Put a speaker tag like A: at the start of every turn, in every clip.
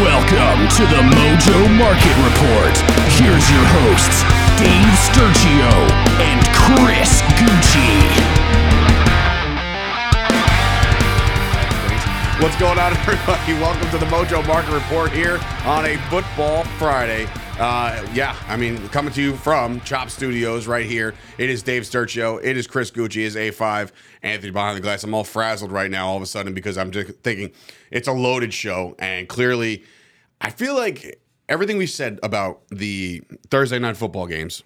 A: Welcome to the Mojo Market Report. Here's your hosts, Dave Sturgio and Chris Gucci.
B: What's going on, everybody? Welcome to the Mojo Market Report here on a Football Friday. Uh, yeah, I mean, coming to you from Chop Studios right here. It is Dave Sturgio. It is Chris Gucci. It is A5. Anthony behind the glass. I'm all frazzled right now all of a sudden because I'm just thinking it's a loaded show. And clearly, I feel like everything we said about the Thursday night football games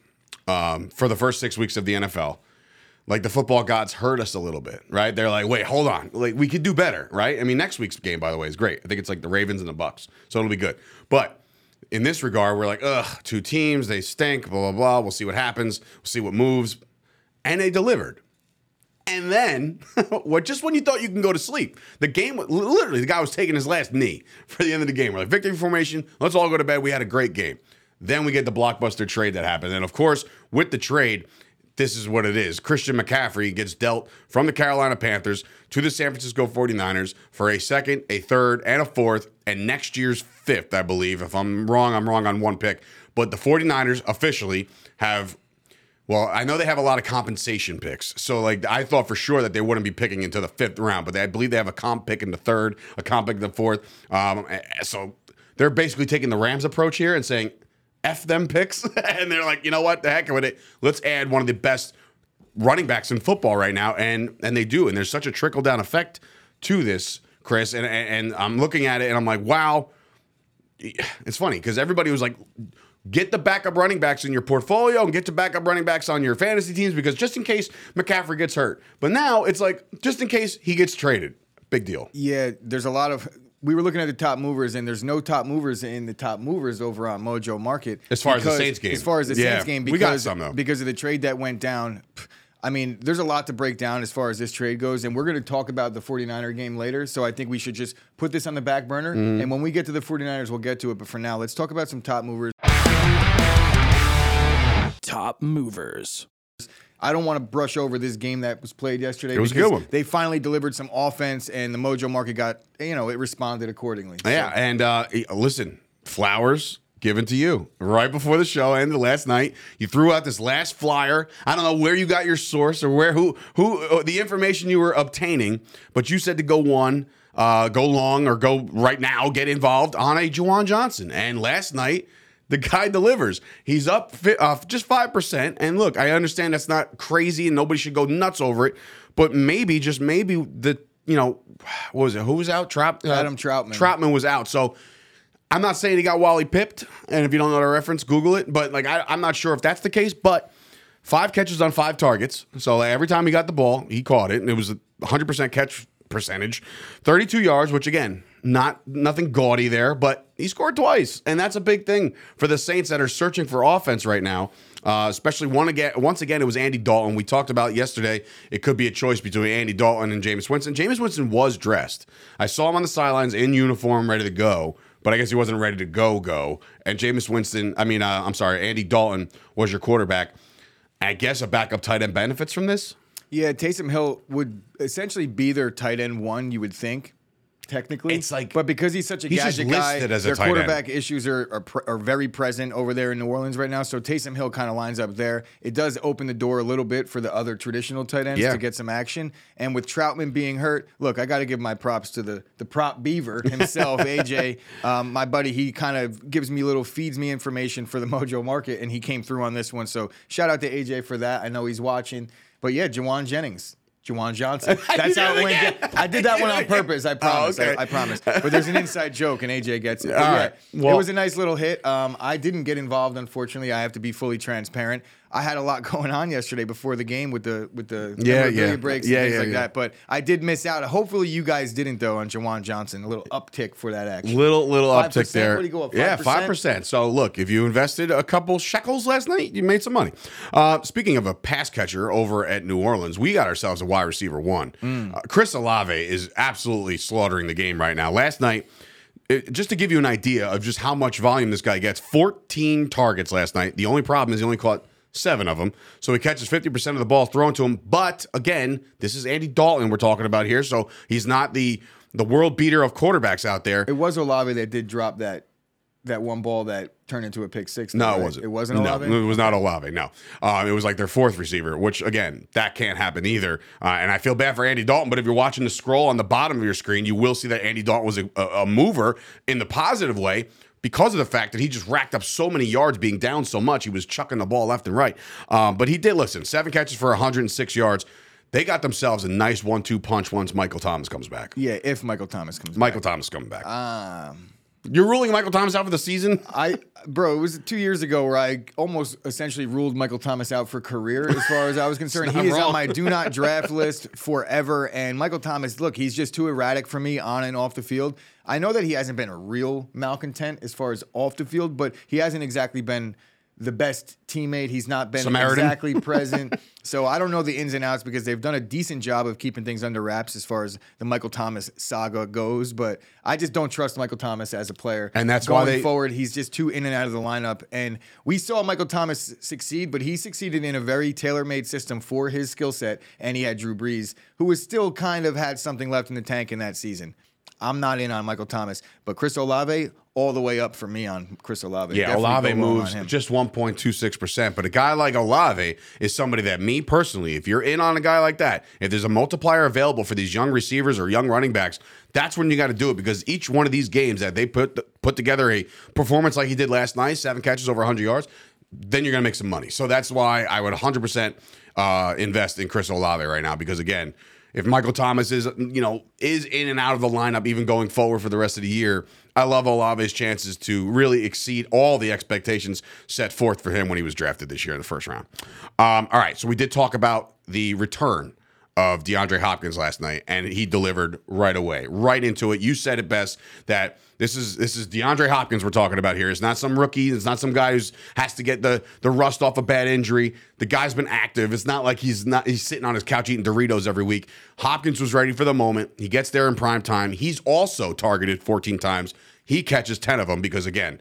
B: um, for the first six weeks of the NFL like the football gods hurt us a little bit, right? They're like, wait, hold on, like we could do better, right? I mean, next week's game, by the way, is great. I think it's like the Ravens and the Bucs, so it'll be good. But in this regard, we're like, ugh, two teams, they stink, blah blah blah. We'll see what happens, we'll see what moves, and they delivered. And then, what? Just when you thought you can go to sleep, the game literally the guy was taking his last knee for the end of the game. We're like, victory formation. Let's all go to bed. We had a great game. Then we get the blockbuster trade that happened, and of course, with the trade, this is what it is. Christian McCaffrey gets dealt from the Carolina Panthers to the San Francisco 49ers for a second, a third, and a fourth, and next year's fifth, I believe. If I'm wrong, I'm wrong on one pick. But the 49ers officially have well, I know they have a lot of compensation picks. So, like, I thought for sure that they wouldn't be picking into the fifth round, but they, I believe they have a comp pick in the third, a comp pick in the fourth. Um, so, they're basically taking the Rams approach here and saying, F them picks. and they're like, you know what? The heck with it. Let's add one of the best running backs in football right now. And and they do. And there's such a trickle down effect to this, Chris. And, and, and I'm looking at it and I'm like, wow. It's funny because everybody was like, get the backup running backs in your portfolio and get the backup running backs on your fantasy teams because just in case McCaffrey gets hurt. But now it's like, just in case he gets traded. Big deal.
C: Yeah, there's a lot of we were looking at the top movers, and there's no top movers in the top movers over on Mojo Market.
B: As far as the Saints game.
C: As far as the
B: Yeah,
C: Saints game,
B: we
C: because,
B: got some, though.
C: because of the trade that went down. I mean, there's a lot to break down as far as this trade goes, and we're going to talk about the 49er game later. So I think we should just put this on the back burner.
B: Mm-hmm.
C: And when we get to the 49ers, we'll get to it. But for now, let's talk about some top movers.
A: Top movers.
C: I don't want to brush over this game that was played yesterday.
B: It was a good one.
C: They finally delivered some offense, and the Mojo Market got, you know, it responded accordingly.
B: Yeah,
C: So-
B: and uh, listen, flowers given to you right before the show ended last night. You threw out this last flyer. I don't know where you got your source or where who who uh, the information you were obtaining, but you said to go one, uh, go long, or go right now. Get involved on a Juwan Johnson. And last night. The guy delivers. He's up fi- uh, just 5%. And look, I understand that's not crazy and nobody should go nuts over it. But maybe, just maybe, the, you know, what was it? Who was out? Trap, uh,
C: Adam Trautman.
B: Trautman was out. So I'm not saying he got Wally pipped, and if you don't know the reference, Google it. But like, I, I'm not sure if that's the case. But five catches on five targets, so like, every time he got the ball, he caught it, and it was a 100% catch percentage, 32 yards, which again, not nothing gaudy there, but he scored twice, and that's a big thing for the Saints that are searching for offense right now. Uh, especially one again. Once again, it was Andy Dalton. We talked about yesterday. It could be a choice between Andy Dalton and Jameis Winston. Jameis Winston was dressed. I saw him on the sidelines in uniform, ready to go but I guess he wasn't ready to go go. And Jameis Winston, I mean, uh, I'm sorry, Andy Dalton was your quarterback. I guess a backup tight end benefits from this.
C: Yeah, Taysom Hill would essentially be their tight end one, you would think, technically.
B: It's like-
C: but because he's such a
B: He's
C: gadget guy,
B: listed as a
C: their
B: tight end.
C: quarterback issues are, are pr- are very present over there in New Orleans right now. So Taysom Hill kind of lines up there. It does open the door a little bit for the other traditional tight ends
B: Yeah.
C: to get some action. And with Trautman being hurt, look, I got to give my props to the the prop beaver himself, AJ, um, my buddy. He kind of gives me little feeds me information for the Mojo Market, and he came through on this one. So shout out to AJ for that. I know he's watching. But yeah, Jawan Jennings. Juwan Johnson. That's how it went. down. I did that one on purpose. I
B: Oh,
C: promise.
B: okay.
C: I, I promise. But there's an inside joke, and AJ gets it.
B: All
C: yeah,
B: right. Well-
C: it was a nice little hit. Um, I didn't get involved, unfortunately. I have to be fully transparent. I had a lot going on yesterday before the game with the with the
B: Yeah, yeah.
C: breaks
B: Yeah,
C: and things
B: yeah,
C: like
B: yeah.
C: that. But I did miss out. Hopefully, you guys didn't though on Juwan Johnson. A little uptick for that action.
B: Little little
C: 5%?
B: uptick there.
C: What do you go up,
B: Yeah,
C: 5%?
B: five percent. So look, if you invested a couple shekels last night, you made some money. Uh, speaking of a pass catcher over at New Orleans, we got ourselves a wide receiver one.
C: Mm.
B: Uh, Chris Olave is absolutely slaughtering the game right now. Last night. it- just to give you an idea of just how much volume this guy gets, 14 targets last night. The only problem is he only caught seven of them. So he catches 50% of the ball thrown to him. But again, this is Andy Dalton we're talking about here. So he's not the the world beater of quarterbacks out there.
C: It was Olave that did drop that that one ball that turned into a pick six.
B: No,
C: right?
B: it wasn't.
C: It wasn't Olave.
B: No, it was not Olave. No, um, it was like their fourth receiver, which again, that can't happen either. Uh, and I feel bad for Andy Dalton, but if you're watching the scroll on the bottom of your screen, you will see that Andy Dalton was a, a mover in the positive way because of the fact that he just racked up so many yards being down so much. He was chucking the ball left and right. Um, but he did listen, seven catches for 106 yards. They got themselves a nice one-two punch once Michael Thomas comes back.
C: Yeah, if Michael Thomas comes.
B: Michael
C: back.
B: Thomas coming back.
C: Um,
B: You're ruling Michael Thomas out for the season?
C: I, bro, it was two years ago where I almost essentially ruled Michael Thomas out for career as far as I was concerned. he is
B: wrong.
C: on my do not draft list forever. And Michael Thomas, look, he's just too erratic for me on and off the field. I know that he hasn't been a real malcontent as far as off the field, but he hasn't exactly been the best teammate. He's not been
B: Samaritan.
C: exactly present. so I don't know the ins and outs because they've done a decent job of keeping things under wraps as far as the Michael Thomas saga goes. But I just don't trust Michael Thomas as a player.
B: And that's why
C: going
B: they-
C: forward, he's just too in and out of the lineup. And we saw Michael Thomas succeed, but he succeeded in a very tailor-made system for his skill set. And he had Drew Brees, who was still kind of had something left in the tank in that season. I'm not in on Michael Thomas, but Chris Olave all the way up for me on Chris Olave.
B: Yeah,
C: Definitely
B: Olave
C: long on
B: moves just 1.26%. But a guy like Olave is somebody that me personally, if you're in on a guy like that, if there's a multiplier available for these young receivers or young running backs, that's when you got to do it because each one of these games that they put put together a performance like he did last night, seven catches over 100 yards, then you're going to make some money. So that's why I would 100% uh, invest in Chris Olave right now because again, if Michael Thomas is, you know, is in and out of the lineup even going forward for the rest of the year, I love Olave's chances to really exceed all the expectations set forth for him when he was drafted this year in the first round. Um, all right, so we did talk about the return of DeAndre Hopkins last night, and he delivered right away, right into it. You said it best that this is this is DeAndre Hopkins we're talking about here. It's not some rookie. It's not some guy who's has to get the the rust off a bad injury. The guy's been active. It's not like he's not he's sitting on his couch eating Doritos every week. Hopkins was ready for the moment. He gets there in prime time. He's also targeted 14 times. He catches 10 of them because again,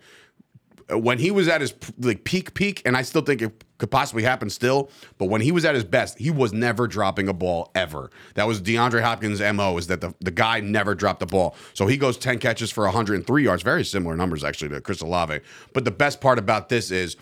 B: when he was at his like peak peak and i still think it could possibly happen still but when he was at his best he was never dropping a ball ever that was deandre hopkins mo is that the, the guy never dropped the ball so he goes 10 catches for 103 yards very similar numbers actually to chris olave but the best part about this is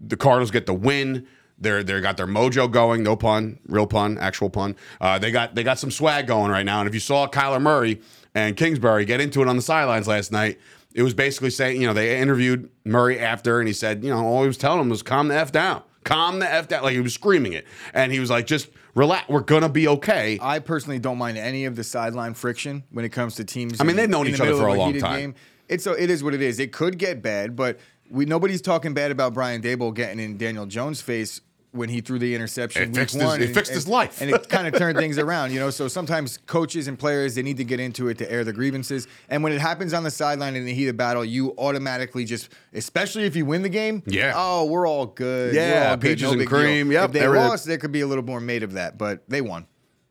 B: the cardinals get the win they're they got their mojo going, no pun, real pun, actual pun. Uh, they got they got some swag going right now. And if you saw Kyler Murray and Kingsbury get into it on the sidelines last night, it was basically saying, you know, they interviewed Murray after, and he said, you know, all he was telling him was calm the f down, calm the f down, like he was screaming it, and he was like, just relax, we're gonna be okay.
C: I personally don't mind any of the sideline friction when it comes to teams.
B: I mean,
C: in-
B: they've known each other for
C: of
B: a long time.
C: It's so it is what it is. It could get bad, but we nobody's talking bad about Brian Daboll getting in Daniel Jones' face when he threw the interception.
B: It
C: week
B: fixed his-
C: one,
B: it
C: and-
B: fixed his life.
C: and it kind of turned things around. You know, so sometimes coaches and players they need to get into it to air the grievances, and when it happens on the sideline in the heat of battle, you automatically just, especially if you win the game,
B: Yeah.
C: oh, we're all good.
B: Yeah,
C: we're all good. no
B: and
C: deal.
B: cream. Yep,
C: if they
B: everything.
C: lost, there could be a little more made of that, but they won.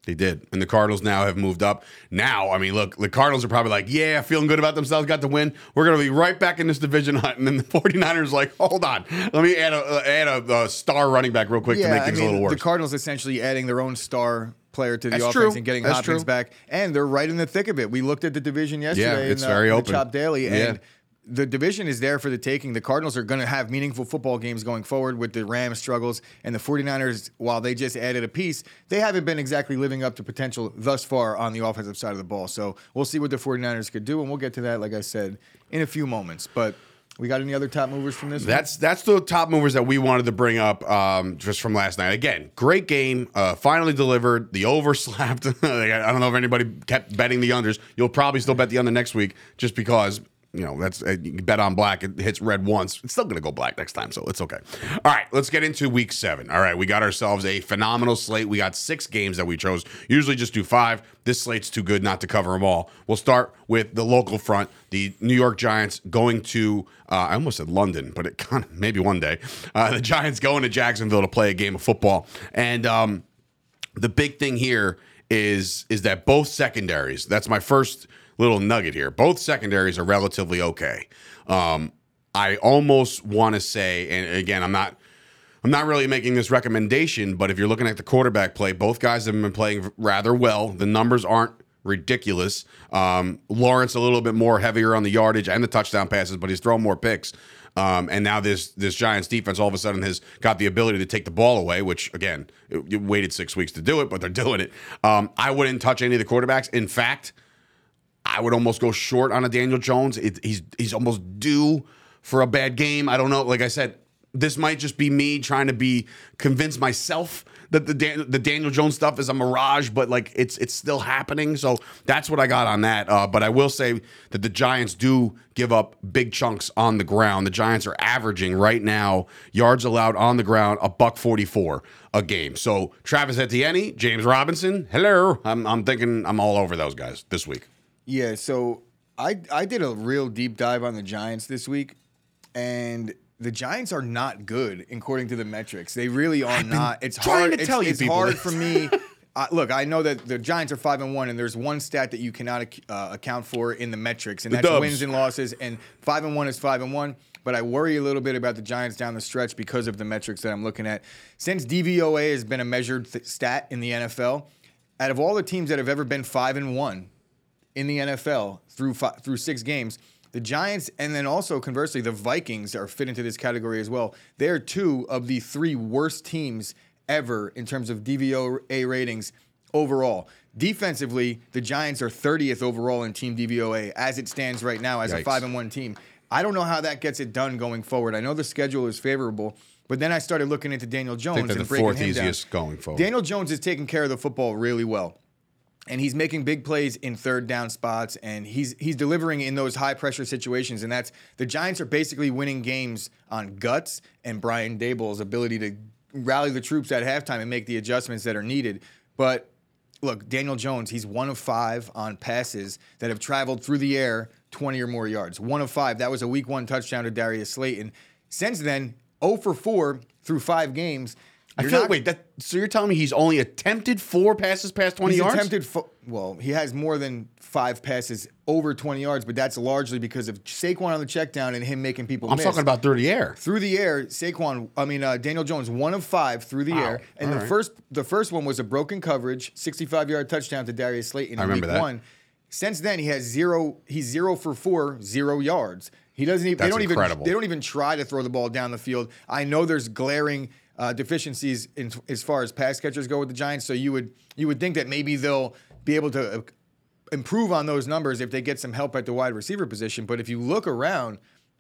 B: They did. And the Cardinals now have moved up. Now, I mean, look, the Cardinals are probably like, yeah, feeling good about themselves, got the win. We're going to be right back in this division hunt. And then the 49ers like, hold on. Let me add a, uh, add a, a star running back real quick to make things a little worse.
C: The Cardinals essentially adding their own star player to the
B: That's
C: offense
B: true.
C: and getting
B: That's
C: Hopkins
B: true.
C: back, and they're right in the thick of it. We looked at the division yesterday.
B: Yeah, it's
C: in the,
B: very
C: in the
B: open.
C: Chop Daily,
B: Yeah.
C: The division is there for the taking. The Cardinals are going to have meaningful football games going forward with the Rams struggles, and the 49ers, while they just added a piece, they haven't been exactly living up to potential thus far on the offensive side of the ball. So we'll see what the 49ers could do, and we'll get to that, like I said, in a few moments. But we got any other top movers from this?
B: That's that's the top movers that we wanted to bring up um, just from last night. Again, great game. Uh, finally delivered. The over slapped. I don't know if anybody kept betting the unders. You'll probably still bet the under next week just because you know that's uh, you bet on black. It hits red once. It's still going to go black next time, so it's okay. All right, let's get into week seven. All right, we got ourselves a phenomenal slate. We got six games that we chose. Usually just do five. This slate's too good not to cover them all. We'll start with the local front. The New York Giants going to uh, I almost said London, but it kind of maybe one day. Uh, the Giants going to Jacksonville to play a game of football, and um, the big thing here is is that both secondaries. That's my first little nugget here. Both secondaries are relatively okay. Um, I almost want to say, and again, I'm not. I'm not really making this recommendation, but if you're looking at the quarterback play, both guys have been playing rather well. The numbers aren't ridiculous. Um, Lawrence a little bit more heavier on the yardage and the touchdown passes, but he's throwing more picks. Um, and now this this Giants defense all of a sudden has got the ability to take the ball away, which again, it waited six weeks to do it, but they're doing it. Um, I wouldn't touch any of the quarterbacks. In fact, I would almost go short on a Daniel Jones. It, he's he's almost due for a bad game. I don't know. Like I said, this might just be me trying to be convince myself that the Dan, the Daniel Jones stuff is a mirage, but like it's it's still happening. So that's what I got on that. Uh, but I will say that the Giants do give up big chunks on the ground. The Giants are averaging right now yards allowed on the ground a buck forty four a game. So Travis Etienne, James Robinson, hello. I'm I'm thinking I'm all over those guys this week.
C: Yeah, so I I did a real deep dive on the Giants this week, and the Giants are not good according to the metrics. They really are not. It's hard
B: to
C: it's,
B: tell you
C: it's
B: people
C: hard
B: this.
C: for me. I look, I know that the Giants are five and one, and there's one stat that you cannot ac- uh, account for in the metrics, and
B: The
C: that's
B: dubs.
C: wins and losses. And five and one is five and one. But I worry a little bit about the Giants down the stretch because of the metrics that I'm looking at. Since DVOA has been a measured th- stat in the NFL, out of all the teams that have ever been five and one, in the NFL through fi- through six games. The Giants and then also conversely the Vikings are fit into this category as well. They're two of the three worst teams ever in terms of DVOA ratings overall. Defensively, the Giants are 30th overall in team DVOA as it stands right now as a 5 and 1 team. I don't know how that gets it done going forward. I know the schedule is favorable, but then I started looking into Daniel Jones and
B: the
C: breaking
B: fourth
C: him down.
B: easiest going forward.
C: Daniel Jones is taking care of the football really well and he's making big plays in third down spots and he's he's delivering in those high pressure situations and that's the Giants are basically winning games on guts and Brian Daboll's ability to rally the troops at halftime and make the adjustments that are needed. But look Daniel Jones he's one of 5 on passes that have traveled through the air 20 or more yards. One of 5 that was a week 1 touchdown to Darius Slayton. Since then 0 for 4 through 5 games
B: I feel
C: not-
B: wait that so you're telling me he's only attempted four passes past twenty
C: He's
B: yards?
C: attempted. Fo- well, he has more than five passes over 20 yards, but that's largely because of Saquon on the check down and him making people.
B: I'm
C: miss.
B: talking about through the air.
C: through the air. Saquon, I mean uh, Daniel Jones, one of five through the
B: Wow.
C: air, and
B: All
C: the
B: right.
C: first the first one was a broken coverage, 65 yard touchdown to Darius Slayton in
B: I remember
C: week
B: that.
C: one. Since then, he has zero. He's zero for four, zero yards. He doesn't even.
B: That's
C: they don't
B: incredible.
C: even. They don't even try to throw the ball down the field. I know there's glaring uh, deficiencies in, as far as pass catchers go with the Giants. So you would you would think that maybe they'll be able to uh, improve on those numbers if they get some help at the wide receiver position. But if you look around.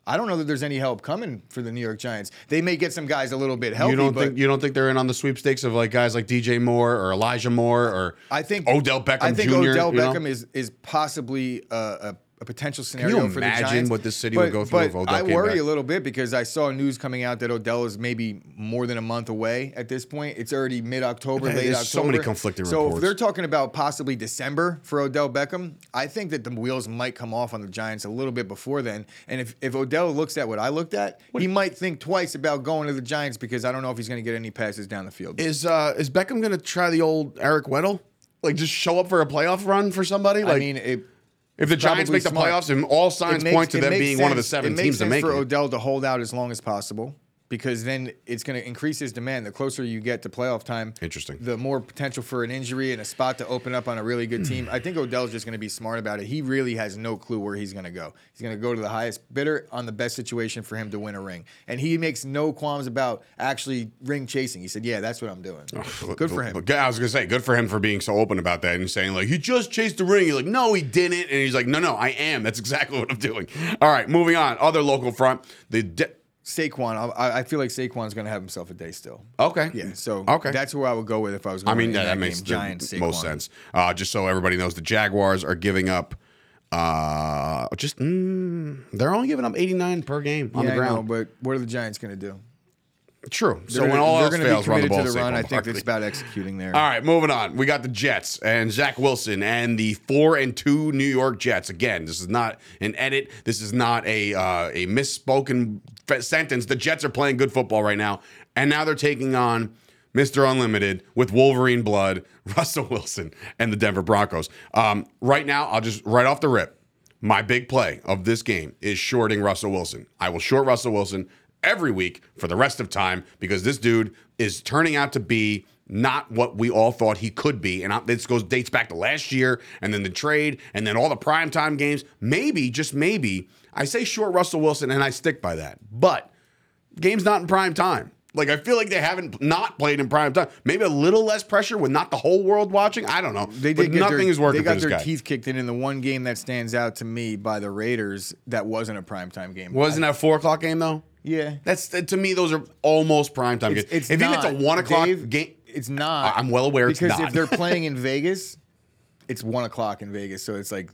C: I don't know that there's any help coming for the New York Giants. They may get some guys a little bit healthy,
B: You don't think you don't think they're in on the sweepstakes of like guys like DJ Moore or Elijah Moore or
C: I think
B: Odell Beckham
C: I think
B: Jr.,
C: Odell
B: you know?
C: Beckham is is possibly a, a, a potential scenario
B: you
C: for the Giants.
B: You imagine what this city
C: but,
B: would go through
C: but
B: if Odell
C: I worry
B: back?
C: a little bit because I saw news coming out that Odell is maybe more than a month away at this point. It's already mid October, late
B: there's
C: October.
B: so many conflicting
C: So
B: reports.
C: So if they're talking about possibly December for Odell Beckham, I think that the wheels might come off on the Giants a little bit before then. And if, if Odell looks at what I looked at, he might think twice about going to the Giants because I don't know if he's going to get any passes down the field.
B: Is uh is Beckham gonna try the old Eric Weddle? Like just show up for a playoff run for somebody? Like
C: I mean, it,
B: if the Giants make the
C: smart.
B: playoffs and all signs
C: makes-
B: point to them being one of the seven
C: it makes
B: teams to make
C: for
B: it.
C: Odell to hold out as long as possible because then it's going to increase his demand. The closer you get to playoff time,
B: Interesting.
C: The more potential for an injury and a spot to open up on a really good team. I think Odell's just going to be smart about it. He really has no clue where he's going to go. He's going to go to the highest bidder on the best situation for him to win a ring, and he makes no qualms about actually ring chasing. He said, "Yeah, that's what I'm doing." Oh, good for him.
B: I was gonna say, good for him for being so open about that and saying like he just chased the ring. You're like, no, he didn't, and he's like, no, no, I am. That's exactly what I'm doing. All right, moving on. Other local front, the de-
C: Saquon, I, I feel like Saquon's going to have himself a day still.
B: okay,
C: Yeah, so
B: okay,
C: that's where I would go with if I was.
B: I
C: Going
B: mean that,
C: that,
B: that makes
C: Giants,
B: most sense. Uh, just so everybody knows, the Jaguars are giving up. Uh, just mm, they're only giving up 89 per game on
C: yeah,
B: the
C: I know,
B: ground.
C: but what are the Giants going to do?
B: True. So
C: They're
B: when all else fails,
C: be
B: run the ball.
C: to the run. I think it's about executing there.
B: All right, moving on. We got the Jets and Zach Wilson and the four and two New York Jets. Again, this is not an edit. This is not a uh, a misspoken sentence. The Jets are playing good football right now, and now they're taking on Mr. Unlimited with Wolverine blood, Russell Wilson, and the Denver Broncos. Um, right now, I'll just right off the rip. My big play of this game is shorting Russell Wilson. I will short Russell Wilson every week for the rest of time because this dude is turning out to be not what we all thought he could be. And this goes dates back to last year, and then the trade, and then all the primetime games. Maybe, just maybe, I say short Russell Wilson, and I stick by that. But game's not in prime time. Like I feel like they haven't not played in prime time. Maybe a little less pressure with not the whole world watching. I don't know.
C: They did
B: nothing
C: their,
B: is working
C: They got their
B: guy.
C: teeth kicked in in the one game that stands out to me by the Raiders. That wasn't a primetime game.
B: Wasn't that four o'clock game though?
C: Yeah.
B: That's to me. Those are almost prime time
C: It's,
B: games.
C: it's
B: if
C: not,
B: it's a one o'clock
C: Dave,
B: game,
C: It's not.
B: I'm well aware it's
C: because
B: not.
C: if they're playing in Vegas, it's one o'clock in Vegas, so it's like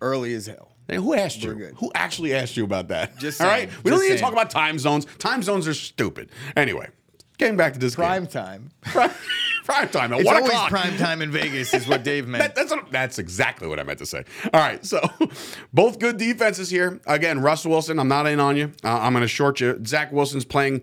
C: early as hell.
B: Hey, who asked you?
C: We're good.
B: Who actually asked you about that?
C: Just
B: all right.
C: saying,
B: We don't
C: just
B: need to
C: saying.
B: talk about time zones. Time zones are stupid. Anyway, getting back to this
C: Prime
B: game.
C: time.
B: prime prime time at
C: It's
B: one
C: always
B: o'clock.
C: prime time in Vegas, is what Dave meant.
B: That- that's what- that's exactly what I meant to say. All right, so both good defenses here. Again, Russell Wilson. I'm not in on you. Uh, I'm going to short you. Zach Wilson's playing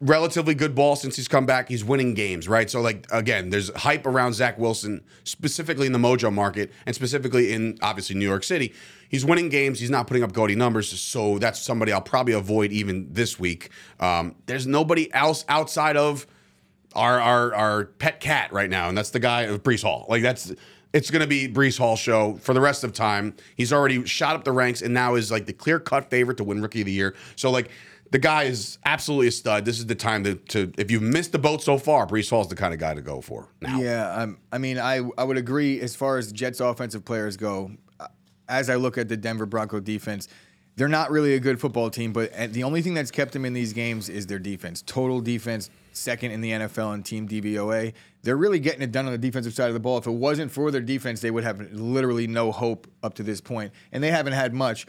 B: relatively good ball since he's come back. He's winning games, right? So, like again, there's hype around Zach Wilson, specifically in the Mojo market, and specifically in obviously New York City. He's winning games. He's not putting up gaudy numbers, so that's somebody I'll probably avoid even this week. Um, there's nobody else outside of our our our pet cat right now, and that's the guy of Breece Hall. Like that's it's going to be Breece Hall show for the rest of time. He's already shot up the ranks and now is like the clear cut favorite to win Rookie of the Year. So like the guy is absolutely a stud. This is the time to, to if you've missed the boat so far, Breece Hall's the kind of guy to go for now.
C: Yeah, um, I mean, I I would agree as far as Jets offensive players go. uh, As I look at the Denver Bronco defense, they're not really a good football team, but the only thing that's kept them in these games is their defense. Total defense, second in the NFL in team DVOA. They're really getting it done on the defensive side of the ball. If it wasn't for their defense, they would have literally no hope up to this point, and they haven't had much.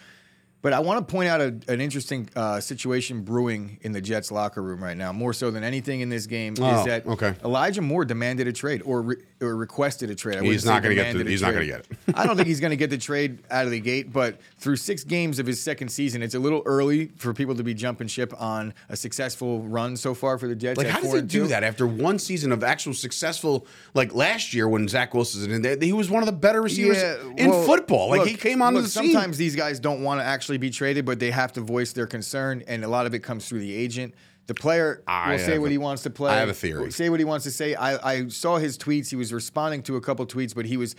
C: But I want to point out a, an interesting uh, situation brewing in the Jets locker room right now, more so than anything in this game,
B: Oh,
C: is that
B: okay.
C: Elijah Moore demanded a trade or re- or requested a trade. I
B: He's not gonna get the- he's not gonna get it.
C: I don't think he's going to get the trade out of the gate, but through six games of his second season, it's a little early for people to be jumping ship on a successful run so far for the Jets.
B: Like, how does he do
C: two.
B: that after one season of actual successful? Like last year when Zach Wilson's in there, he was one of the better receivers in
C: well,
B: football. Like
C: look-
B: he came onto
C: look,
B: the scene.
C: Sometimes these guys don't want to actually be traded, but they have to voice their concern, and a lot of it comes through the agent. The player
B: I
C: will say what
B: a-
C: he wants to play.
B: I have a theory.
C: Say what he wants to say. I, I saw his tweets. He was responding to a couple tweets, but he was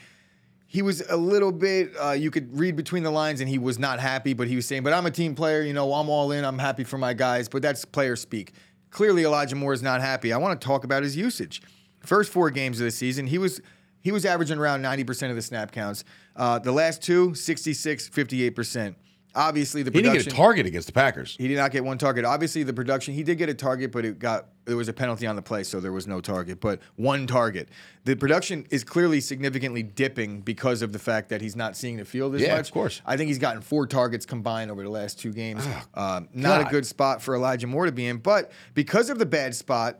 C: he was a little bit. Uh, you could read between the lines, and he was not happy. But he was saying, "But I'm a team player. You know, I'm all in. I'm happy for my guys." But that's player speak. Clearly, Elijah Moore is not happy. I want to talk about his usage. First four games of the season, he was he was averaging around 90% of the snap counts. Uh, the last two, 66, 58%. Obviously, the production.
B: he didn't get a target against the Packers.
C: He did not get one target. Obviously, the production he did get a target, but it got there was a penalty on the play, so there was no target. But one target. The production is clearly significantly dipping because of the fact that he's not seeing the field as
B: Yeah,
C: much.
B: of course.
C: I think he's gotten four targets combined over the last two games. um, not a good spot for Elijah Moore to be in, but because of the bad spot,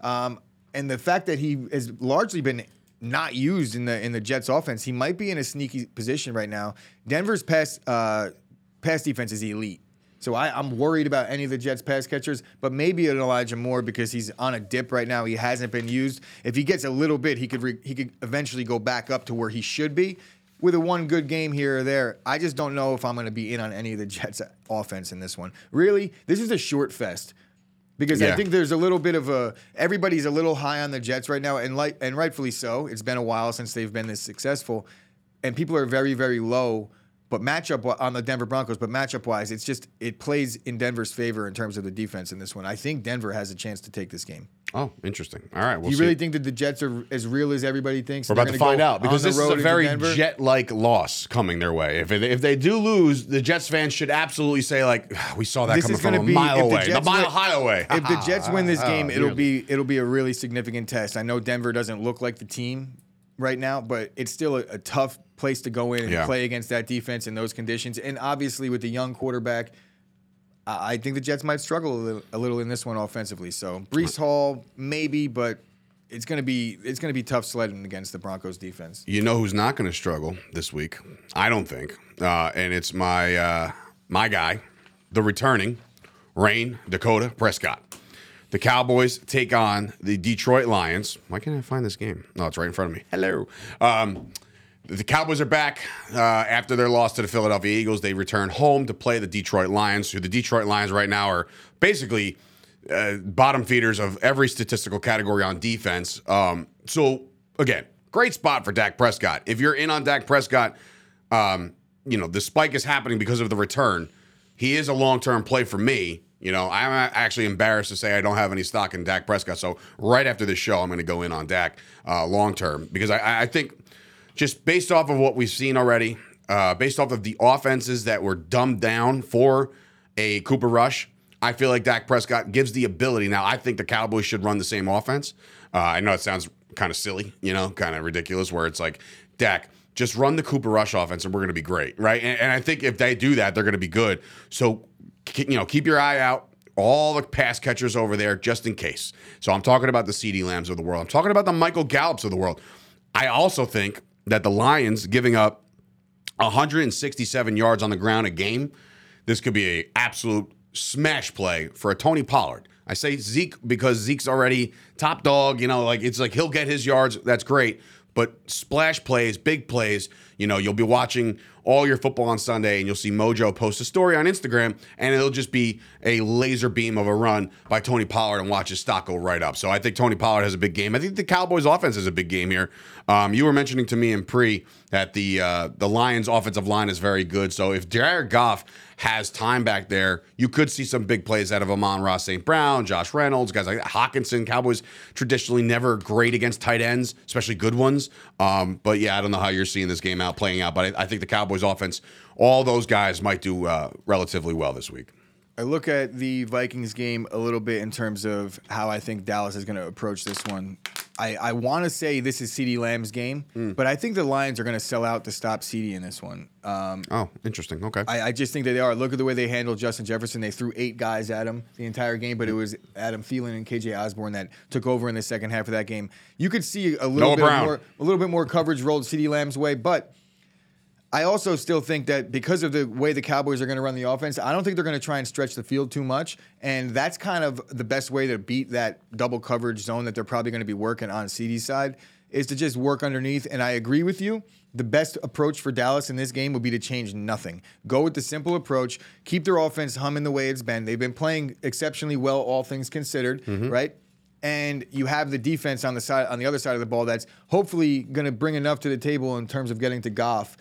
C: um, and the fact that he has largely been not used in the in the Jets offense, he might be in a sneaky position right now. Denver's pass uh, pass defense is elite. So I, I'm worried about any of the Jets pass catchers, but maybe an Elijah Moore because he's on a dip right now. He hasn't been used. If he gets a little bit, he could re, he could eventually go back up to where he should be. With a one good game here or there, I just don't know if I'm going to be in on any of the Jets offense in this one. Really, this is a short fest because
B: Yeah.
C: I think there's a little bit of a everybody's a little high on the Jets right now, and like and rightfully so. It's been a while since they've been this successful, and people are very very low. But matchup on the Denver Broncos, but matchup wise, it's just it plays in Denver's favor in terms of the defense in this one. I think Denver has a chance to take this game.
B: Oh, interesting. All right, we'll
C: Do you
B: see.
C: really think that the Jets are as real as everybody thinks?
B: We're about to find out because
C: the
B: this is a very jet-like loss coming their way. If it, if they do lose, the Jets fans should absolutely say like, ah, "We saw that
C: This
B: coming from a
C: be
B: mile
C: if the
B: away, the mile
C: win-
B: high away."
C: If the Jets win this game,
B: Oh,
C: it'll be it'll be a really significant test. I know Denver doesn't look like the team right now, but it's still a, a tough place to go in and
B: Yeah.
C: play against that defense in those conditions. And obviously, with the young quarterback, I I think the Jets might struggle a little, a little in this one offensively. So Breece Hall maybe, but it's gonna be it's gonna be tough sledding against the Broncos defense.
B: You know who's not going to struggle this week? I don't think, uh, and it's my uh, my guy, the returning Rain Dakota Prescott. The Cowboys take on the Detroit Lions. Why can't I find this game? No, it's right in front of me. Hello. Um, the Cowboys are back uh, after their loss to the Philadelphia Eagles. They return home to play the Detroit Lions, who the Detroit Lions right now are basically uh, bottom feeders of every statistical category on defense. Um, so again, great spot for Dak Prescott. If you're in on Dak Prescott, um, you know the spike is happening because of the return. He is a long term play for me. You know, I'm actually embarrassed to say I don't have any stock in Dak Prescott. So right after this show, I'm going to go in on Dak uh, long term because I, I think just based off of what we've seen already, uh, based off of the offenses that were dumbed down for a Cooper Rush, I feel like Dak Prescott gives the ability. Now, I think the Cowboys should run the same offense. Uh, I know it sounds kind of silly, you know, kind of ridiculous, where it's like, Dak, just run the Cooper Rush offense and we're going to be great, right? And, and I think if they do that, they're going to be good. So you know, keep your eye out. All the pass catchers over there, just in case. So I'm talking about the CeeDee Lambs of the world. I'm talking about the Michael Gallups of the world. I also think that the Lions giving up 167 yards on the ground a game, this could be an absolute smash play for a Tony Pollard. I say Zeke because Zeke's already top dog. You know, like it's like he'll get his yards. That's great. But splash plays, big plays, you know, you'll be watching all your football on Sunday and you'll see Mojo post a story on Instagram and it'll just be a laser beam of a run by Tony Pollard and watch his stock go right up. So I think Tony Pollard has a big game. I think the Cowboys offense has a big game here. Um, you were mentioning to me in pre that the uh, the Lions offensive line is very good. So if Jared Goff has time back there, you could see some big plays out of Amon-Ra St. Brown, Josh Reynolds, guys like that. Hockenson. Cowboys traditionally never great against tight ends, especially good ones. Um, but yeah, I don't know how you're seeing this game out playing out, but I, I think the Cowboys offense, all those guys might do uh, relatively well this week.
C: I look at the Vikings game a little bit in terms of how I think Dallas is going to approach this one. I, I want to say this is CeeDee Lamb's game,
B: Hmm.
C: but I think the Lions are going to sell out to stop CeeDee in this one. Um,
B: Oh, interesting. Okay.
C: I, I just think that they are. Look at the way they handled Justin Jefferson. They threw eight guys at him the entire game, but it was Adam Thielen and KJ Osborne that took over in the second half of that game. You could see a little
B: Noah
C: bit
B: Brown.
C: more, a little bit more coverage rolled CeeDee Lamb's way, but I also still think that because of the way the Cowboys are going to run the offense, I don't think they're going to try and stretch the field too much. And that's kind of the best way to beat that double coverage zone that they're probably going to be working on CeeDee's side is to just work underneath. And I agree with you. The best approach for Dallas in this game would be to change nothing. Go with the simple approach. Keep their offense humming the way it's been. They've been playing exceptionally well, all things considered, mm-hmm. right? And you have the defense on the side on the other side of the ball that's hopefully going to bring enough to the table in terms of getting to Goff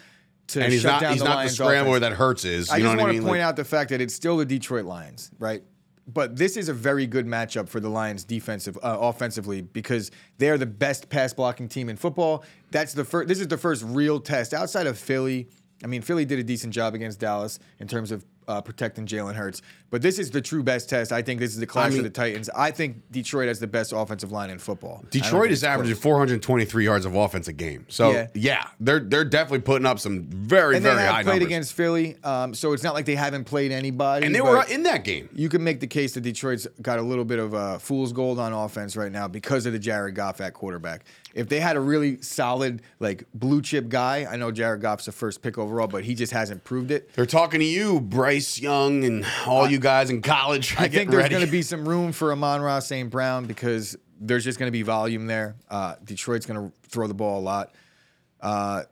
C: to
B: and he's
C: shut
B: not
C: down
B: he's
C: the
B: not the scrambler
C: offense.
B: that Hurts is. You
C: I
B: know
C: just
B: what I
C: want
B: mean?
C: to point
B: Like-
C: out the fact that it's still the Detroit Lions, right? But this is a very good matchup for the Lions defensive uh, offensively because they are the best pass blocking team in football. That's the first. This is the first real test outside of Philly. I mean, Philly did a decent job against Dallas in terms of uh, protecting Jalen Hurts, but this is the true best test. I think this is the clash
B: mean-
C: of the Titans. I think Detroit has the best offensive line in football.
B: Detroit is averaging
C: close.
B: 423 yards of offense a game. So
C: Yeah.
B: yeah, they're they're definitely putting up some very
C: and they
B: very
C: have
B: high
C: played
B: numbers.
C: against Philly, um, so it's not like they haven't played anybody.
B: and they were in that game.
C: you can make the case that Detroit's got a little bit of uh, fool's gold on offense right now because of the Jared Goff at quarterback. If they had a really solid, like blue chip guy, I know Jared Goff's the first pick overall, but he just hasn't proved it.
B: They're talking to you, Bryce Young, and all you guys in college.
C: I think there's going to be some room for Amon-Ra St. Brown because there's just going to be volume there. Uh, Detroit's going to throw the ball a lot. Uh,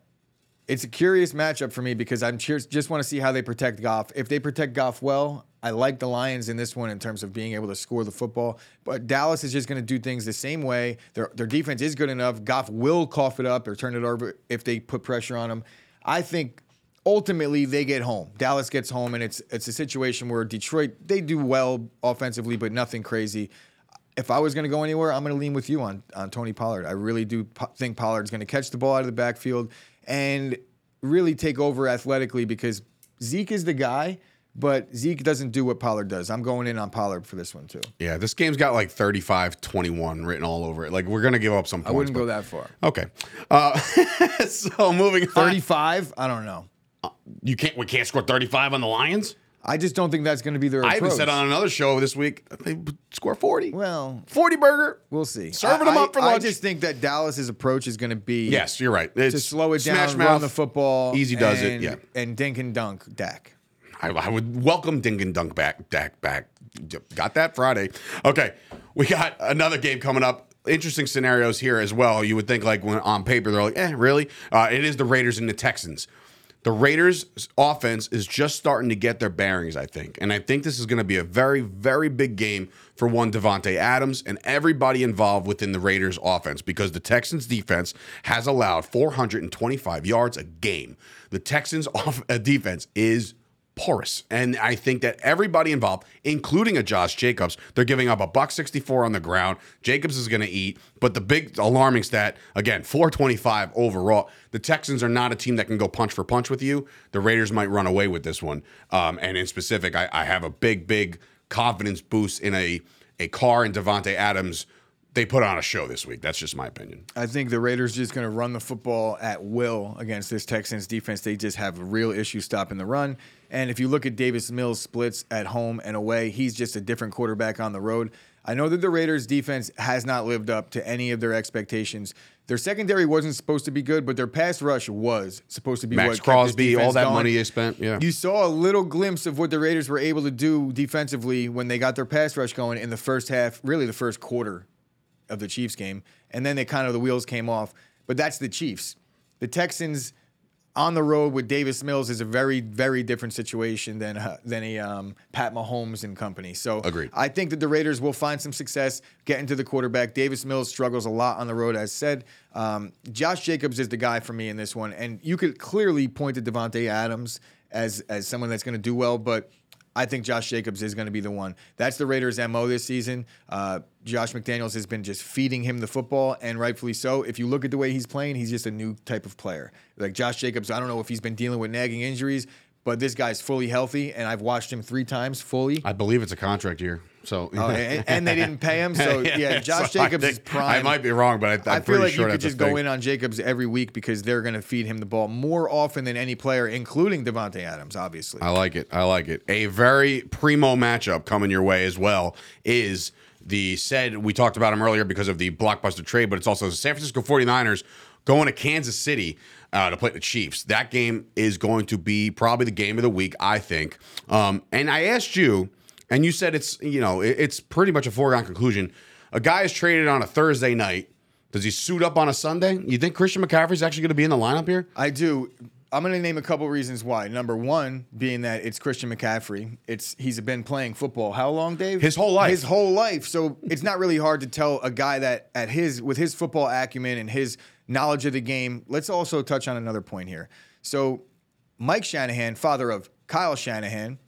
C: it's a curious matchup for me because I'm cheers, just want to see how they protect Goff. If they protect Goff well, I like the Lions in this one in terms of being able to score the football. But Dallas is just going to do things the same way. Their their defense is good enough. Goff will cough it up or turn it over if they put pressure on him. I think ultimately they get home. Dallas gets home, and it's it's a situation where Detroit they do well offensively, but nothing crazy. If I was going to go anywhere, I'm going to lean with you on on Tony Pollard. I really do po- think Pollard's going to catch the ball out of the backfield and really take over athletically because Zeke is the guy, but Zeke doesn't do what Pollard does. I'm going in on Pollard for this one too.
B: Yeah, this game's got like 35-21 written all over it. Like we're gonna give up some points.
C: I wouldn't
B: but-
C: go that far.
B: Okay. Uh, so moving on.
C: 35? I don't know.
B: You can't. We can't score 35 on the Lions.
C: I just don't think that's going to be their
B: I even said on another show this week they score 40.
C: Well,
B: 40 burger.
C: we'll see.
B: Serving
C: I-
B: them up for
C: I-
B: lunch.
C: I just think that Dallas's approach is going to be
B: Yes, you're right. It's
C: to slow it down,
B: smash
C: run
B: mouth,
C: the football,
B: Easy does it. Yeah.
C: and dink and dunk Dak.
B: I, I would welcome Dink and Dunk back, Dak back. Got that Friday. Okay, we got another game coming up. Interesting scenarios here as well. You would think like when on paper they're like, eh, really? Uh, it is the Raiders and the Texans. The Raiders' offense is just starting to get their bearings, I think. And I think this is going to be a very, very big game for one Davante Adams and everybody involved within the Raiders' offense because the Texans' defense has allowed 425 yards a game. The Texans' off- uh, defense is porous. And I think that everybody involved, including a Josh Jacobs, they're giving up a buck 64 on the ground. Jacobs is going to eat, but the big alarming stat, again, 425 overall. The Texans are not a team that can go punch for punch with you. The Raiders might run away with this one. Um, and in specific, I, I have a big, big confidence boost in a a Carr and Davante Adams. They put on a show this week. That's just my opinion.
C: I think the Raiders just going to run the football at will against this Texans defense. They just have a real issue stopping the run. And if you look at Davis Mills' splits at home and away, he's just a different quarterback on the road. I know that the Raiders defense has not lived up to any of their expectations. Their secondary wasn't supposed to be good, but their pass rush was supposed to be
B: Max
C: what
B: Crosby, all that
C: going.
B: money they spent. Yeah.
C: You saw a little glimpse of what the Raiders were able to do defensively when they got their pass rush going in the first half, really the first quarter of the Chiefs game, and then they kind of the wheels came off. But that's the Chiefs. The Texans on the road with Davis Mills is a very, very different situation than uh, than a um, Pat Mahomes and company. So
B: Agreed.
C: I think that the Raiders will find some success getting to the quarterback. Davis Mills struggles a lot on the road, as said. Um, Josh Jacobs is the guy for me in this one, and you could clearly point to Davante Adams as as someone that's going to do well, but. I think Josh Jacobs is going to be the one. That's the Raiders' MO this season. Uh, Josh McDaniels has been just feeding him the football, and rightfully so. If you look at the way he's playing, he's just a new type of player. Like Josh Jacobs, I don't know if he's been dealing with nagging injuries, but this guy's fully healthy, and I've watched him three times fully.
B: I believe it's a contract year. So
C: Oh, and, and they didn't pay him, so yeah, Josh
B: So
C: Jacobs is
B: think-
C: prime.
B: I might be wrong, but I, I'm
C: I feel
B: pretty
C: like
B: sure
C: you could just go in on Jacobs every week because they're going to feed him the ball more often than any player, including Davante Adams, obviously.
B: I like it. I like it. A very primo matchup coming your way as well is the said we talked about him earlier because of the blockbuster trade, but it's also the San Francisco 49ers going to Kansas City uh, to play the Chiefs. That game is going to be probably the game of the week, I think. Um, and I asked you, and you said it's you know it's pretty much a foregone conclusion. A guy is traded on a Thursday night. Does he suit up on a Sunday? You think Christian McCaffrey's actually going to be in the lineup here?
C: I do. I'm going to name a couple reasons why. Number one, being that it's Christian McCaffrey. It's he's been playing football how long, Dave?
B: His whole life.
C: His whole life. So it's not really hard to tell a guy that at his with his football acumen and his knowledge of the game. Let's also touch on another point here. So Mike Shanahan, father of Kyle Shanahan,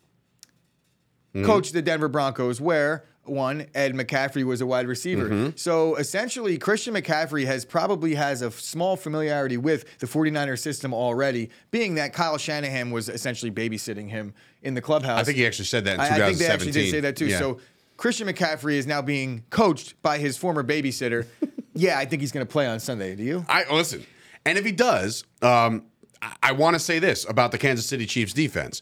C: coached the Denver Broncos, where one Ed McCaffrey was a wide receiver. So essentially, Christian McCaffrey has probably has a f- small familiarity with the 49er system already, being that Kyle Shanahan was essentially babysitting him in the clubhouse.
B: I think he actually said that in
C: I, I think they actually did say that too.
B: Yeah.
C: So Christian McCaffrey is now being coached by his former babysitter. yeah, I think he's going to play on Sunday. Do you?
B: I listen, and if he does, um, I, I want to say this about the Kansas City Chiefs defense.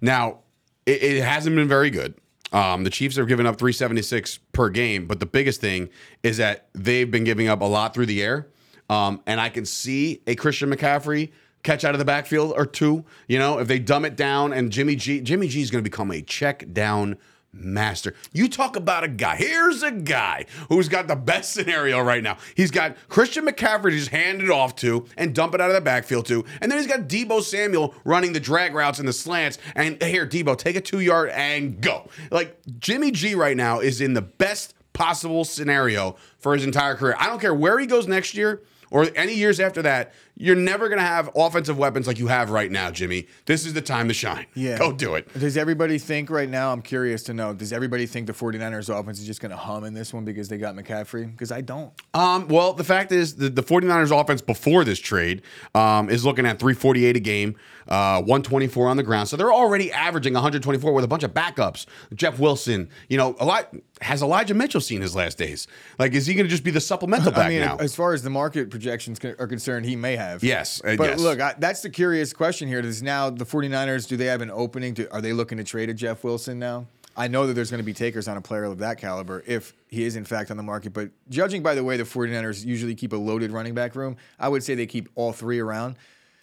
B: Now, it, it hasn't been very good. Um, the Chiefs are giving up 376 per game, but the biggest thing is that they've been giving up a lot through the air. Um, and I can see a Christian McCaffrey catch out of the backfield or two. You know, if they dumb it down, and Jimmy G, Jimmy G is going to become a check down master. You talk about a guy. Here's a guy who's got the best scenario right now. He's got Christian McCaffrey to just hand it off to and dump it out of the backfield to. And then he's got Deebo Samuel running the drag routes and the slants. And here, Deebo, take a two yard and go. Like Jimmy G right now is in the best possible scenario for his entire career. I don't care where he goes next year or any years after that. You're never going to have offensive weapons like you have right now, Jimmy. This is the time to shine.
C: Yeah.
B: Go do it.
C: Does everybody think right now? I'm curious to know. Does everybody think the 49ers offense is just going to hum in this one because they got McCaffrey? Because I don't.
B: Um, well, the fact is, the, the 49ers offense before this trade um, is looking at 348 a game, uh, 124 on the ground. So they're already averaging 124 with a bunch of backups. Jeff Wilson, you know, a lot. Has Elijah Mitchell seen his last days? Like, is he going to just be the supplemental back
C: I mean,
B: now?
C: as far as the market projections are concerned, he may have.
B: Yes, uh,
C: but
B: yes.
C: look, I, that's the curious question here is now the 49ers, do they have an opening? To, are they looking to trade a Jeff Wilson now? I know that there's going to be takers on a player of that caliber if he is in fact on the market. But judging by the way the 49ers usually keep a loaded running back room, I would say they keep all three around.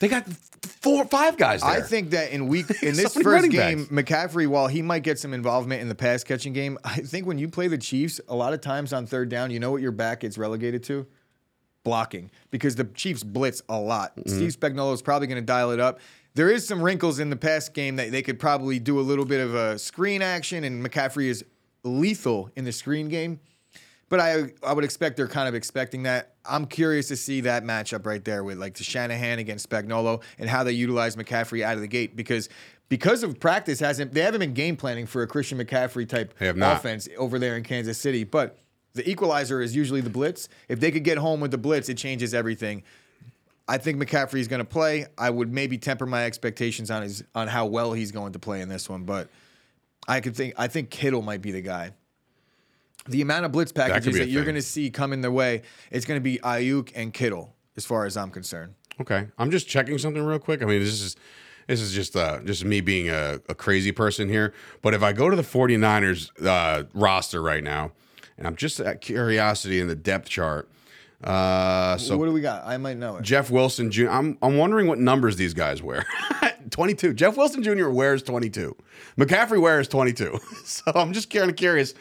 B: They got four, five guys there.
C: I think that in week in this
B: many
C: first
B: running
C: game, McCaffrey, while he might get some involvement in the pass catching game, I think when you play the Chiefs, a lot of times on third down, you know what your back gets relegated to? Blocking. Because the Chiefs blitz a lot.
B: Mm-hmm.
C: Steve Spagnuolo is probably going to dial it up. there is some wrinkles in the past game that they could probably do a little bit of a screen action, and McCaffrey is lethal in the screen game. But I I would expect they're kind of expecting that. I'm curious to see that matchup right there with like the Shanahan against Spagnuolo and how they utilize McCaffrey out of the gate because because of practice hasn't they haven't been game planning for a Christian McCaffrey type offense over there in Kansas City. But the equalizer is usually the blitz. If they could get home with the blitz, it changes everything. I think McCaffrey is going to play. I would maybe temper my expectations on his on how well he's going to play in this one, but I could think I think Kittle might be the guy. The amount of blitz packages
B: a
C: that you're going to see coming their way, it's going to be Aiyuk and Kittle, as far as I'm concerned.
B: Okay, I'm just checking something real quick. I mean, this is this is just uh, just me being a, a crazy person here. But if I go to the 49ers uh, roster right now, and I'm just at curiosity in the depth chart. Uh, so
C: what do we got? I might know it.
B: Jeff Wilson Jr. I'm I'm wondering what numbers these guys wear. 22. Jeff Wilson Jr. wears 22. McCaffrey wears 22. so I'm just kind of curious.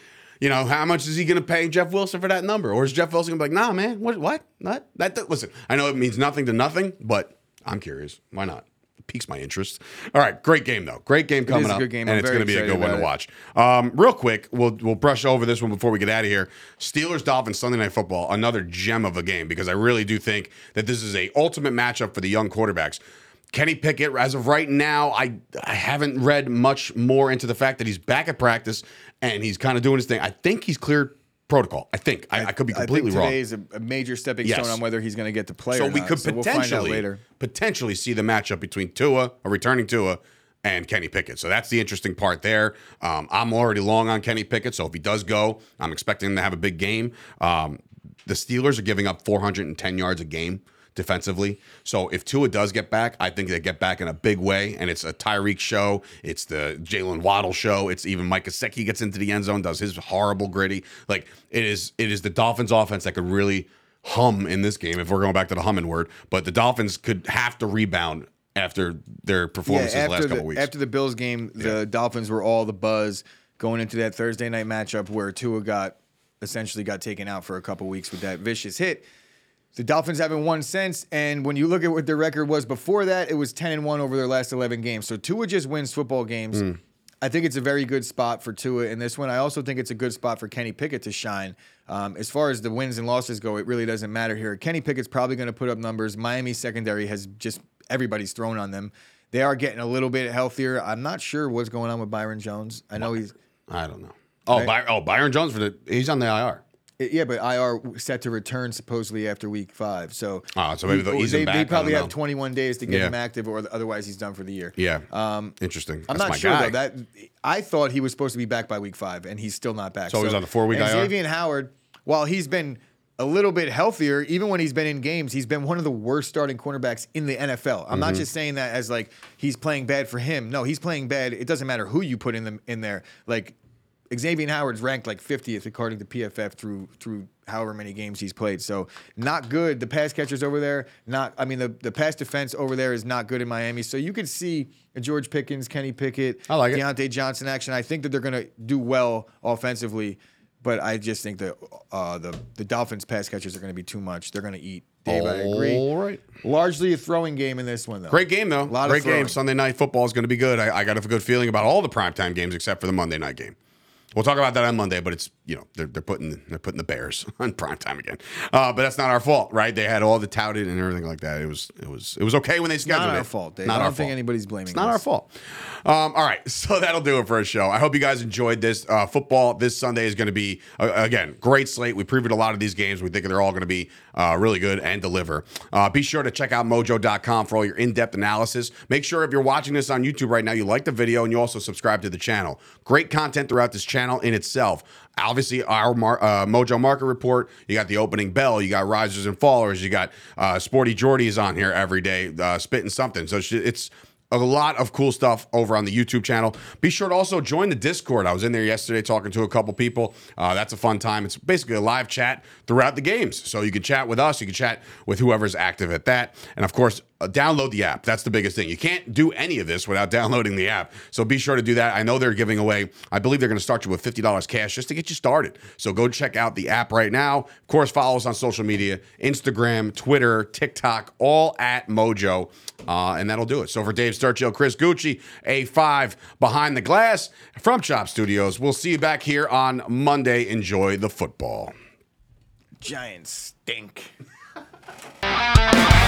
B: You know, how much is he going to pay Jeff Wilson for that number? Or is Jeff Wilson going to be like, nah, man, what, what, what? That, that, listen, I know it means nothing to nothing, but I'm curious. Why not? It piques my interest. All right, great game though. Great game coming up,
C: game.
B: and
C: I'm
B: it's going to be a good one to watch. Um, real quick, we'll we'll brush over this one before we get out of here. Steelers Dolphins Sunday Night Football, another gem of a game because I really do think that this is a ultimate matchup for the young quarterbacks. Kenny Pickett, as of right now, I I haven't read much more into the fact that he's back at practice and he's kind of doing his thing. I think he's cleared protocol. I think I, I could be completely
C: I think
B: wrong.
C: today is a, a major stepping
B: Yes.
C: stone on whether he's going to get to play.
B: So
C: or
B: we
C: not.
B: could
C: So we'll
B: potentially
C: later.
B: potentially see the matchup between Tua, a returning Tua, and Kenny Pickett. So that's the interesting part there. Um, I'm already long on Kenny Pickett, so if he does go, I'm expecting him to have a big game. Um, the Steelers are giving up 410 yards a game defensively. So if Tua does get back, I think they get back in a big way. And it's a Tyreek show. It's the Jaylen Waddle show. It's even Mike Gesicki gets into the end zone, does his horrible gritty. Like it is, it is the Dolphins offense that could really hum in this game if we're going back to the humming word. But the Dolphins could have to rebound after their performances the last couple
C: the,
B: weeks.
C: after the Bills game, the Dolphins were all the buzz going into that Thursday night matchup where Tua got essentially got taken out for a couple weeks with that vicious hit. The Dolphins haven't won since, and when you look at what their record was before that, it was ten and one over their last eleven games. So Tua just wins football games.
B: Hmm.
C: I think it's a very good spot for Tua in this one. I also think it's a good spot for Kenny Pickett to shine. Um, as far as the wins and losses go, it really doesn't matter here. Kenny Pickett's probably going to put up numbers. Miami secondary has just everybody's thrown on them. They are getting a little bit healthier. I'm not sure what's going on with Byron Jones. I know he's
B: I don't know. Oh,
C: Right.
B: By- oh, Byron Jones for the he's on the IR.
C: Yeah, but IR set to return supposedly after week five. So
B: Ah, so maybe the- he's
C: they,
B: back,
C: they probably
B: know.
C: have 21 days to get
B: Yeah.
C: him active, or otherwise he's done for the year.
B: Yeah. Um, Interesting.
C: I'm
B: That's
C: not sure
B: guy.
C: though. That I thought he was supposed to be back by week five, and he's still not back.
B: So he's on the four-week
C: and
B: IR?
C: Xavier Howard, while he's been a little bit healthier, even when he's been in games, he's been one of the worst starting cornerbacks in the NFL. I'm
B: Mm-hmm.
C: not just saying that as like he's playing bad for him. No, he's playing bad. It doesn't matter who you put in them in there. Like Xavier Howard's ranked like 50th according to PFF through through however many games he's played. So not good. The pass catchers over there, not I mean the, the pass defense over there is not good in Miami. So you could see George Pickens, Kenny Pickett,
B: I like it.
C: Diontae Johnson action. I think that they're gonna do well offensively, but I just think that uh, the the Dolphins pass catchers are gonna be too much. They're gonna eat. Dave, I agree.
B: All right.
C: Largely a throwing game in this one though.
B: Great game though.
C: A Lot of
B: Great game. Sunday night football is going to be good. I, I got a good feeling about all the primetime games except for the Monday night game. We'll talk about that on Monday, but it's you know they're, they're putting they're putting the Bears on prime time again. Uh, but that's not our fault, right? They had all the touted and everything like that. It was it was it was okay when they scheduled
C: Not
B: it.
C: Not our fault, Dave.
B: Not
C: I
B: our
C: don't think
B: fault.
C: anybody's blaming us.
B: It's not
C: us.
B: our fault. Um, all right, so that'll do it for a show. I hope you guys enjoyed this. Uh, football this Sunday is going to be uh, again great slate. We previewed a lot of these games. We think they're all going to be uh, really good and deliver. Uh, be sure to check out Mojo.com for all your in-depth analysis. Make sure if you're watching this on YouTube right now, you like the video and you also subscribe to the channel. Great content throughout this channel in itself. Obviously, our mar- uh, Mojo Market Report. You got the opening bell. You got risers and fallers. You got uh, Sporty Jordy's on here every day, uh, spitting something. So it's a lot of cool stuff over on the YouTube channel. Be sure to also join the Discord. I was in there yesterday talking to a couple people. Uh, that's a fun time. It's basically a live chat throughout the games. So you can chat with us, you can chat with whoever's active at that. And of course, uh, download the app. That's the biggest thing. You can't do any of this without downloading the app. So be sure to do that. I know they're giving away, I believe they're going to start you with $50 cash just to get you started. So go check out the app right now. Of course, follow us on social media Instagram, Twitter, TikTok, all at Mojo. Uh, and that'll do it. So for Dave Sturchill, Chris Gucci, A5 behind the glass from Chop Studios. We'll see you back here on Monday. Enjoy the football.
C: Giants stink.